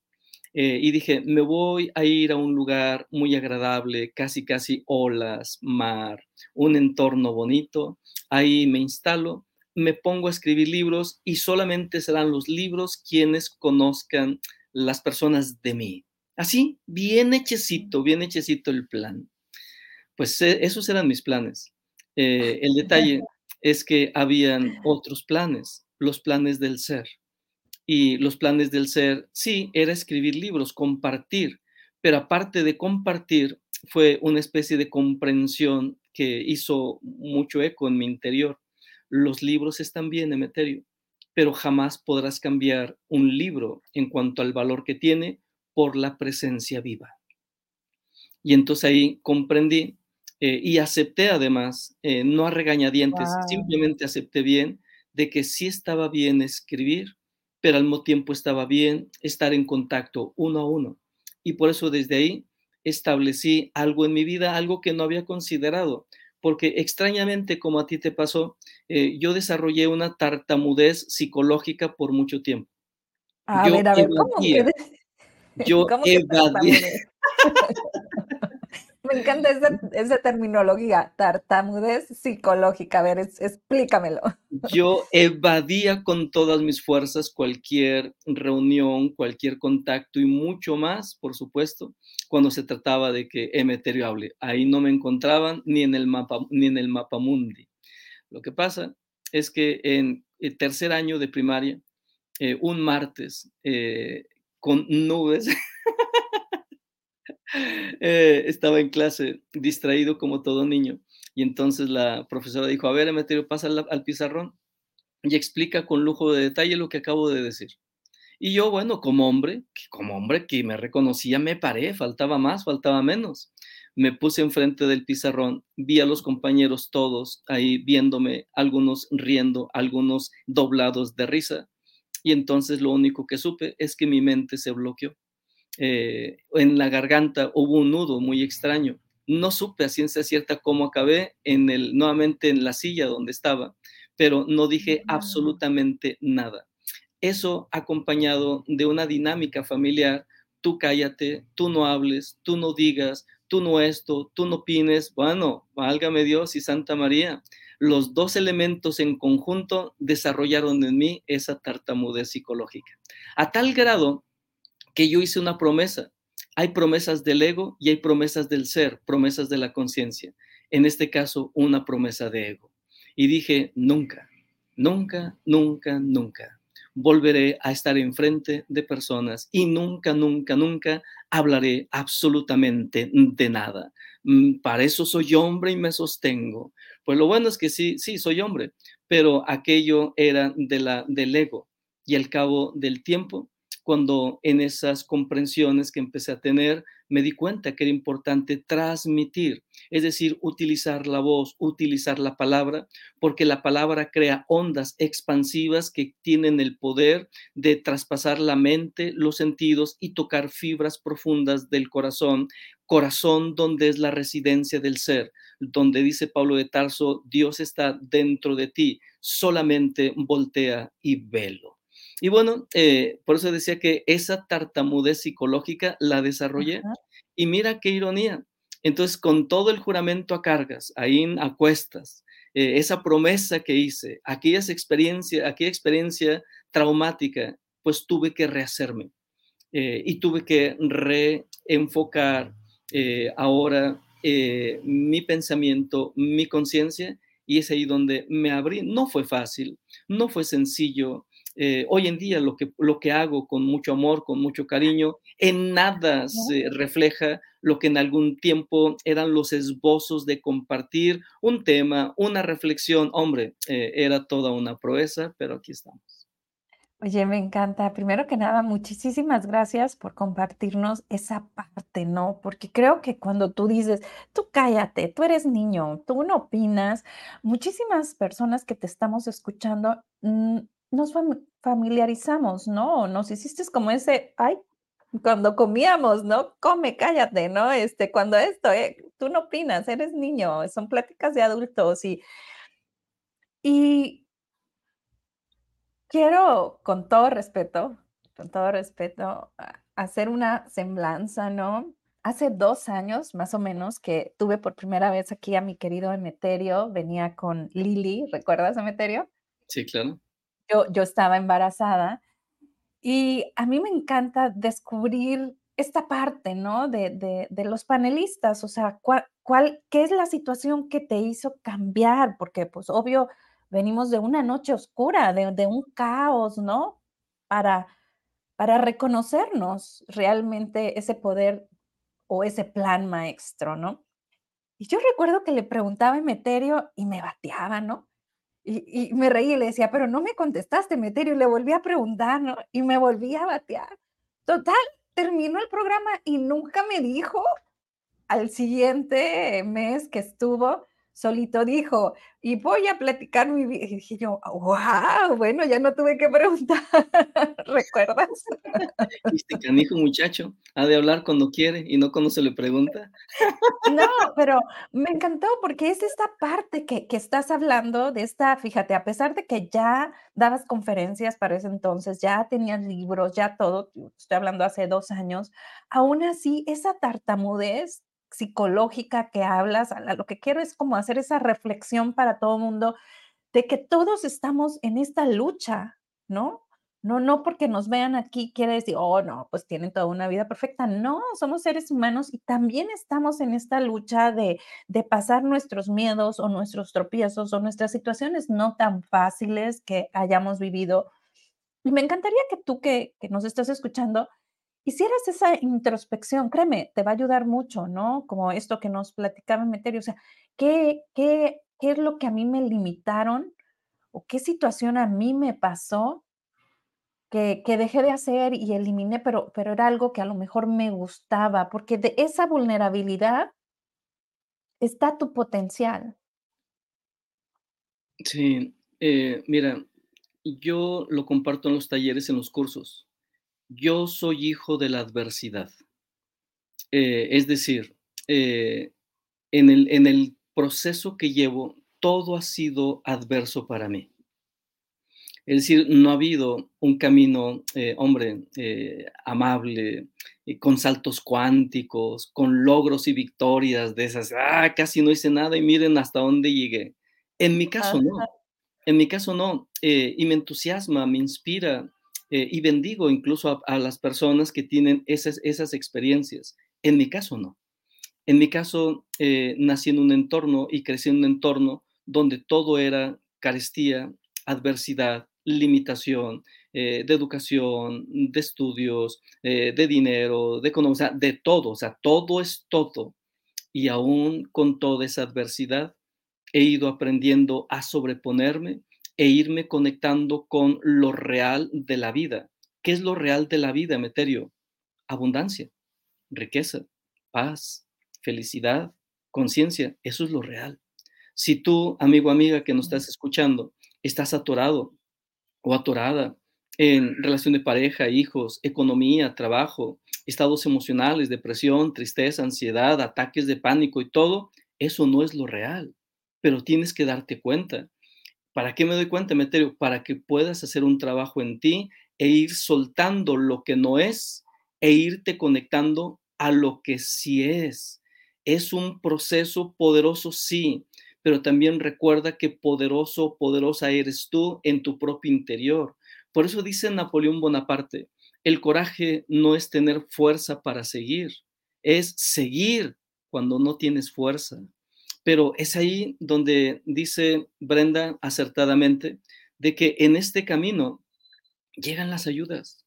eh, y dije, me voy a ir a un lugar muy agradable, casi, casi olas, mar, un entorno bonito. Ahí me instalo, me pongo a escribir libros y solamente serán los libros quienes conozcan las personas de mí. Así, bien hechecito, bien hechecito el plan. Pues eh, esos eran mis planes. Eh, el detalle es que habían otros planes, los planes del ser y los planes del ser, sí, era escribir libros, compartir, pero aparte de compartir, fue una especie de comprensión que hizo mucho eco en mi interior. Los libros están bien, Emeterio, pero jamás podrás cambiar un libro en cuanto al valor que tiene por la presencia viva. Y entonces ahí comprendí eh, y acepté además, eh, no a regañadientes, simplemente acepté bien de que sí estaba bien escribir, pero al mismo tiempo estaba bien estar en contacto uno a uno. Y por eso desde ahí establecí algo en mi vida, algo que no había considerado, porque extrañamente, como a ti te pasó, eh, yo desarrollé una tartamudez psicológica por mucho tiempo. A Yo ver, a ver, ¿cómo evadía, yo (laughs) cómo evadía? (laughs) Me encanta esa esa terminología, tartamudez psicológica. A ver, ex explícamelo. Yo evadía con todas mis fuerzas cualquier reunión, cualquier contacto y mucho más, por supuesto, cuando se trataba de que Emeterio hable. Ahí no me encontraban ni en el mapa, ni en el mapamundi. Lo que pasa es que en el tercer año de primaria, eh, un martes, eh, con nubes, (laughs) eh, estaba en clase distraído como todo niño. Y entonces la profesora dijo, a ver, Emeterio, pasa al, pizarrón y explica con lujo de detalle lo que acabo de decir. Y yo, bueno, como hombre, como hombre que me reconocía, me paré, faltaba más, faltaba menos. Me puse enfrente del pizarrón, vi a los compañeros todos ahí viéndome, algunos riendo, algunos doblados de risa. Y entonces lo único que supe es que mi mente se bloqueó. Eh, en la garganta hubo un nudo muy extraño. No supe a ciencia cierta cómo acabé en el, nuevamente en la silla donde estaba, pero no dije absolutamente nada. Eso acompañado de una dinámica familiar, tú cállate, tú no hables, tú no digas, tú no esto, tú no opines. Bueno, válgame Dios y Santa María. Los dos elementos en conjunto desarrollaron en mí esa tartamudez psicológica. A tal grado que yo hice una promesa. Hay promesas del ego y hay promesas del ser, promesas de la conciencia. En este caso, una promesa de ego. Y dije, nunca, nunca, nunca, nunca volveré a estar enfrente de personas y nunca, nunca, nunca hablaré absolutamente de nada. Mm, para eso soy hombre y me sostengo. Pues lo bueno es que sí, sí, soy hombre, pero aquello era de la, del ego. Y al cabo del tiempo, cuando en esas comprensiones que empecé a tener, me di cuenta que era importante transmitir, es decir, utilizar la voz, utilizar la palabra, porque la palabra crea ondas expansivas que tienen el poder de traspasar la mente, los sentidos y tocar fibras profundas del corazón, corazón donde es la residencia del ser, donde dice Pablo de Tarso, Dios está dentro de ti, solamente voltea y velo. Y bueno, eh, por eso decía que esa tartamudez psicológica la desarrollé. Y mira qué ironía. Entonces, con todo el juramento a cargas, ahí a cuestas, eh, esa promesa que hice, aquellas experiencia, aquella experiencia traumática, pues tuve que rehacerme eh, y tuve que reenfocar ahora mi pensamiento, mi conciencia, y es ahí donde me abrí. No fue fácil, no fue sencillo, eh, hoy en día lo que, lo que hago con mucho amor, con mucho cariño, en nada se refleja lo que en algún tiempo eran los esbozos de compartir un tema, una reflexión. Hombre, eh, era toda una proeza, pero aquí estamos. Oye, me encanta. Primero que nada, muchísimas gracias por compartirnos esa parte, ¿no? Porque creo que cuando tú dices, tú cállate, tú eres niño, tú no opinas, muchísimas personas que te estamos escuchando mm, nos familiarizamos, ¿no? Nos hiciste como ese, ay, cuando comíamos, ¿no? Come, cállate, ¿no? Este, cuando esto, eh, tú no opinas, eres niño, son pláticas de adultos y, y quiero, con todo respeto, con todo respeto, hacer una semblanza, ¿no? Hace dos años, más o menos, que tuve por primera vez aquí a mi querido Emeterio, venía con Lili, ¿recuerdas Emeterio? Sí, claro yo, estaba embarazada y a mí me encanta descubrir esta parte, ¿no? De, los panelistas, o sea, ¿cuál, qué es la situación que te hizo cambiar? Porque, pues, obvio, venimos de una noche oscura, de, un caos, ¿no? Para, para reconocernos realmente ese poder o ese plan maestro, ¿no? Y yo recuerdo que le preguntaba a Emeterio y me bateaba, ¿no? Y, me reí y le decía, pero no me contestaste, Meterio. Y le volví a preguntar, ¿no? Y me volví a batear. Total, terminó el programa y nunca me dijo al siguiente mes que estuvo, solito dijo, y voy a platicar mi vida. Y dije yo, wow, bueno, ya no tuve que preguntar, (laughs) ¿recuerdas? (laughs) Este canijo muchacho, ha de hablar cuando quiere y no cuando se le pregunta. No, pero me encantó porque es esta parte que, que estás hablando, de esta, fíjate, a pesar de que ya dabas conferencias para ese entonces, ya tenías libros, ya todo, estoy hablando hace dos años, aún así esa tartamudez psicológica que hablas, lo que quiero es como hacer esa reflexión para todo el mundo de que todos estamos en esta lucha, ¿no? No, no porque nos vean aquí quiere decir, oh, no, pues tienen toda una vida perfecta. No, somos seres humanos y también estamos en esta lucha de, de pasar nuestros miedos o nuestros tropiezos o nuestras situaciones no tan fáciles que hayamos vivido. Y me encantaría que tú que, que nos estás escuchando, hicieras esa introspección, créeme, te va a ayudar mucho, ¿no? Como esto que nos platicaba Meterio, o sea, ¿qué, qué, qué es lo que a mí me limitaron o qué situación a mí me pasó que, que, dejé de hacer y eliminé, pero, pero era algo que a lo mejor me gustaba, porque de esa vulnerabilidad está tu potencial. Sí, eh, mira, yo lo comparto en los talleres, en los cursos yo soy hijo de la adversidad. Eh, es decir, eh, en, el, en el proceso que llevo, todo ha sido adverso para mí. Es decir, no ha habido un camino, eh, hombre, eh, amable, eh, con saltos cuánticos, con logros y victorias de esas, ah, casi no hice nada y miren hasta dónde llegué. En mi caso no, en mi caso no, y me entusiasma, me inspira eh, y bendigo incluso a, las personas que tienen esas, esas experiencias. En mi caso no. En mi caso, eh, en un entorno y crecí en un entorno donde todo era carestía, adversidad, limitación, eh, de educación, de estudios, eh, de dinero, de economía, de todo, o sea, todo es todo. Y aún con toda esa adversidad, he ido aprendiendo a sobreponerme e irme conectando con lo real de la vida. ¿Qué es lo real de la vida, Meterio? Abundancia, riqueza, paz, felicidad, conciencia. Eso es lo real. Si tú, amigo, amiga que nos estás escuchando, estás atorado o atorada en relación de pareja, hijos, economía, trabajo, estados emocionales, depresión, tristeza, ansiedad, ataques de pánico y todo, eso no es lo real, pero tienes que darte cuenta. ¿Para qué me doy cuenta, Meterio? Para que puedas hacer un trabajo en ti e ir soltando lo que no es e irte conectando a lo que sí es. Es un proceso poderoso, sí, pero también recuerda que poderoso, poderosa eres tú en tu propio interior. Por eso dice Napoleón Bonaparte, el coraje no es tener fuerza para seguir, es seguir cuando no tienes fuerza. Pero es ahí donde dice Brenda acertadamente de que en este camino llegan las ayudas.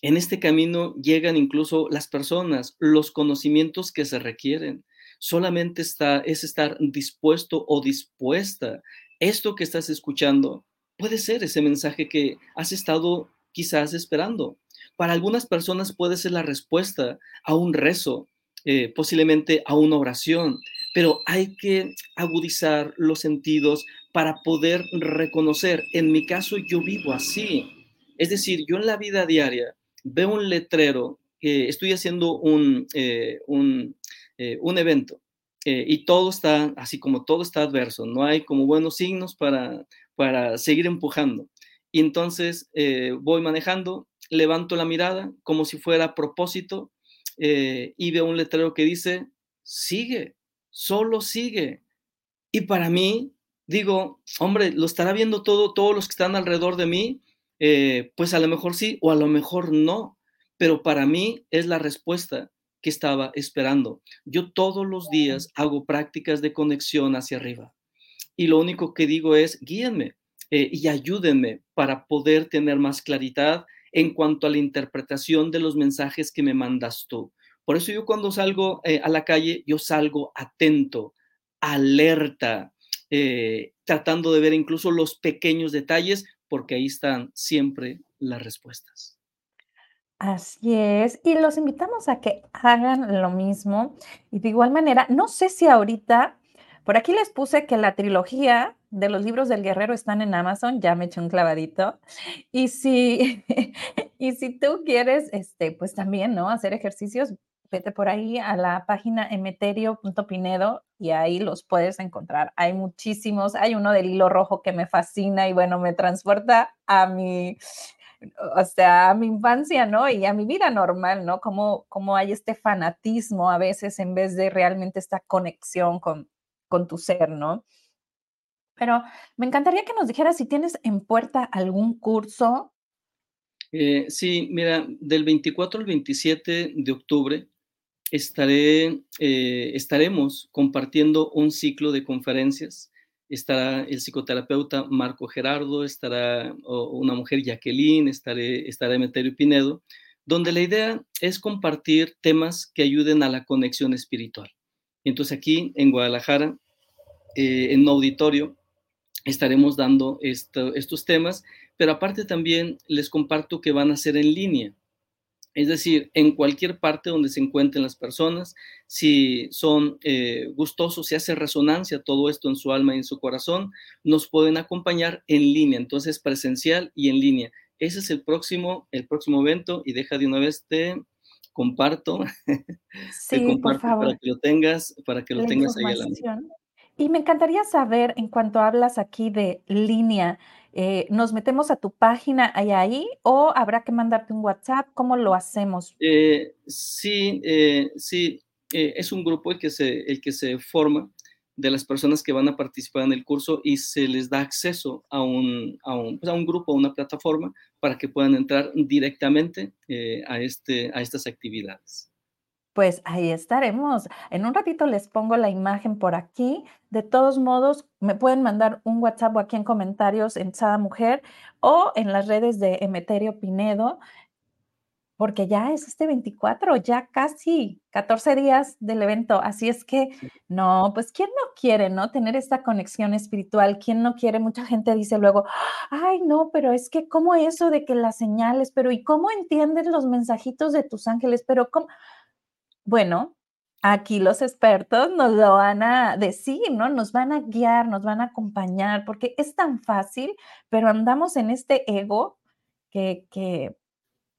En este camino llegan incluso las personas, los conocimientos que se requieren. Solamente está, es estar dispuesto o dispuesta. Esto que estás escuchando puede ser ese mensaje que has estado quizás esperando. Para algunas personas puede ser la respuesta a un rezo, eh, posiblemente a una oración, pero hay que agudizar los sentidos para poder reconocer. En mi caso, yo vivo así. Es decir, yo en la vida diaria veo un letrero, eh, estoy haciendo un, eh, un, eh, un evento eh, y todo está, así como todo está adverso, no hay como buenos signos para, para seguir empujando. Y entonces eh, voy manejando, levanto la mirada como si fuera a propósito eh, y veo un letrero que dice, sigue, solo sigue. Y para mí, digo, hombre, lo estará viendo todo, todos los que están alrededor de mí, eh, pues a lo mejor sí o a lo mejor no, pero para mí es la respuesta que estaba esperando. Yo todos los días hago prácticas de conexión hacia arriba y lo único que digo es, guíenme eh, y ayúdenme para poder tener más claridad en cuanto a la interpretación de los mensajes que me mandas tú. Por eso yo cuando salgo eh, a la calle, yo salgo atento, alerta, eh, tratando de ver incluso los pequeños detalles porque ahí están siempre las respuestas. Así es, y los invitamos a que hagan lo mismo. Y de igual manera, no sé si ahorita, por aquí les puse que la trilogía de los libros del guerrero están en Amazon, ya me eché un clavadito. Y si, (laughs) y si tú quieres, este, pues también, ¿no? Hacer ejercicios, vete por ahí a la página emeterio.pinedo y ahí los puedes encontrar. Hay muchísimos, hay uno del hilo rojo que me fascina y bueno, me transporta a mi, o sea, a mi infancia, ¿no? Y a mi vida normal, ¿no? Como, como hay este fanatismo a veces en vez de realmente esta conexión con, con tu ser, ¿no? Pero me encantaría que nos dijeras si tienes en puerta algún curso. Eh, sí, mira, del 24 al 27 de octubre estaré, eh, estaremos compartiendo un ciclo de conferencias. Estará el psicoterapeuta Marco Gerardo, estará una mujer Jacqueline, estaré, estará Emeterio Pinedo, donde la idea es compartir temas que ayuden a la conexión espiritual. Entonces aquí en Guadalajara, eh, en un auditorio, estaremos dando esto, estos temas, pero aparte también les comparto que van a ser en línea. Es decir, en cualquier parte donde se encuentren las personas, si son eh, gustosos, si hace resonancia todo esto en su alma y en su corazón, nos pueden acompañar en línea, entonces presencial y en línea. Ese es el próximo, el próximo evento y deja de una vez te comparto, (laughs) te Sí, por comparto para favor, que lo tengas, para que lo la tengas ahí a la mano. Y me encantaría saber, en cuanto hablas aquí de línea, eh, ¿nos metemos a tu página, hay ahí, o habrá que mandarte un WhatsApp? ¿Cómo lo hacemos? Eh, sí, eh, sí, eh, es un grupo el que se el que se forma de las personas que van a participar en el curso y se les da acceso a un a un, pues, a un grupo, a una plataforma para que puedan entrar directamente, eh, a este a estas actividades. Pues ahí estaremos. En un ratito les pongo la imagen por aquí. De todos modos, me pueden mandar un WhatsApp o aquí en comentarios en Sada Mujer o en las redes de Emeterio Pinedo. Porque ya es este 24, ya casi 14 días del evento. Así es que, no, pues, ¿quién no quiere, no? Tener esta conexión espiritual, ¿quién no quiere? Mucha gente dice luego: "Ay, no, pero es que, ¿cómo eso de que las señales? Pero, ¿y cómo entiendes los mensajitos de tus ángeles? Pero, ¿cómo?". Bueno, aquí los expertos nos lo van a decir, ¿no? Nos van a guiar, nos van a acompañar, porque es tan fácil, pero andamos en este ego que que,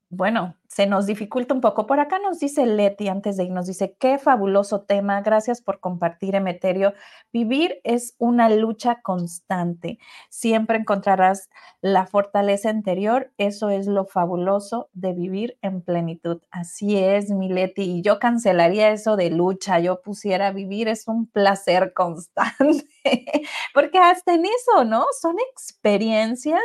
bueno, se nos dificulta un poco. Por acá nos dice Leti, antes de irnos, dice: "Qué fabuloso tema, gracias por compartir, Emeterio. Vivir es una lucha constante. Siempre encontrarás la fortaleza interior, eso es lo fabuloso de vivir en plenitud". Así es, mi Leti, y yo cancelaría eso de lucha, yo pusiera: "Vivir es un placer constante", (laughs) porque hasta en eso, ¿no? Son experiencias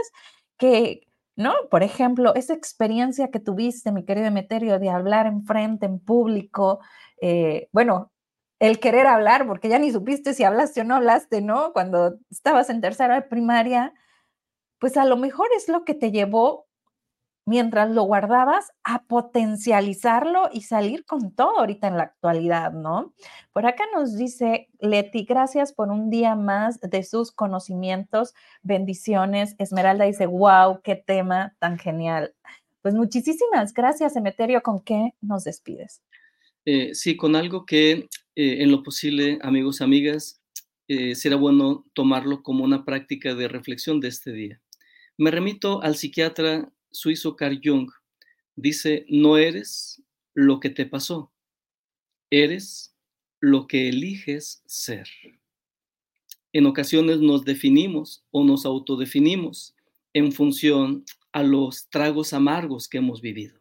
que, ¿no? Por ejemplo, esa experiencia que tuviste, mi querido Emeterio, de hablar en frente, en público, eh, bueno, el querer hablar, porque ya ni supiste si hablaste o no hablaste, ¿no? Cuando estabas en tercero de primaria, pues, a lo mejor es lo que te llevó, mientras lo guardabas, a potencializarlo y salir con todo ahorita en la actualidad, ¿no? Por acá nos dice Leti: "Gracias por un día más de sus conocimientos, bendiciones". Esmeralda dice: "Guau, qué tema tan genial". Pues, muchisísimas gracias, Emeterio, ¿con qué nos despides? Eh, sí, con algo que, eh, en lo posible, amigos, amigas, eh, será bueno tomarlo como una práctica de reflexión de este día. Me remito al psiquiatra suizo Carl Jung. Dice: "No eres lo que te pasó, eres lo que eliges ser". En ocasiones nos definimos o nos autodefinimos en función a los tragos amargos que hemos vivido.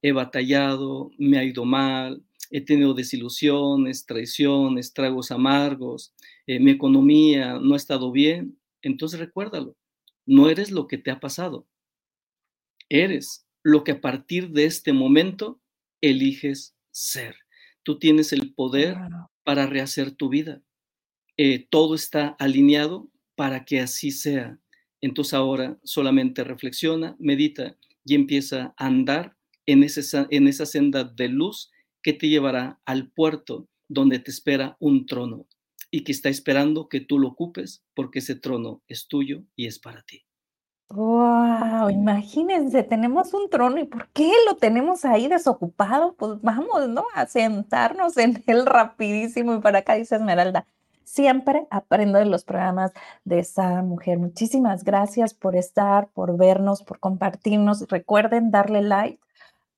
He batallado, me ha ido mal, he tenido desilusiones, traiciones, tragos amargos, eh, mi economía no ha estado bien. Entonces recuérdalo, no eres lo que te ha pasado, eres lo que a partir de este momento eliges ser. Tú tienes el poder para rehacer tu vida. Eh, todo está alineado para que así sea. Entonces ahora solamente reflexiona, medita y empieza a andar en ese en esa senda de luz que te llevará al puerto donde te espera un trono, y que está esperando que tú lo ocupes, porque ese trono es tuyo y es para ti. Guau, imagínense, tenemos un trono, ¿y por qué lo tenemos ahí desocupado? Pues vamos, ¿no? A sentarnos en (laughs) él rapidísimo. Y por acá dice Esmeralda: "Siempre aprendo de los programas de Sada Mujer". Muchísimas gracias por estar, por vernos, por compartirnos. Recuerden darle like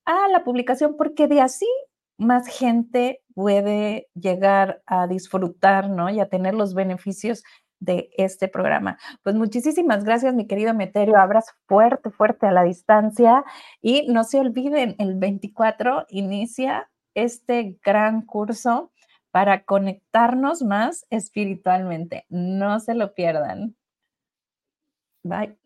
a la publicación, porque de así más gente puede llegar a disfrutar, ¿no? Y a tener los beneficios de este programa. Pues muchisísimas gracias, mi querido Emeterio. Abrazo fuerte, fuerte a la distancia. Y no se olviden, el 24 inicia este gran curso para conectarnos más espiritualmente. No se lo pierdan. Bye.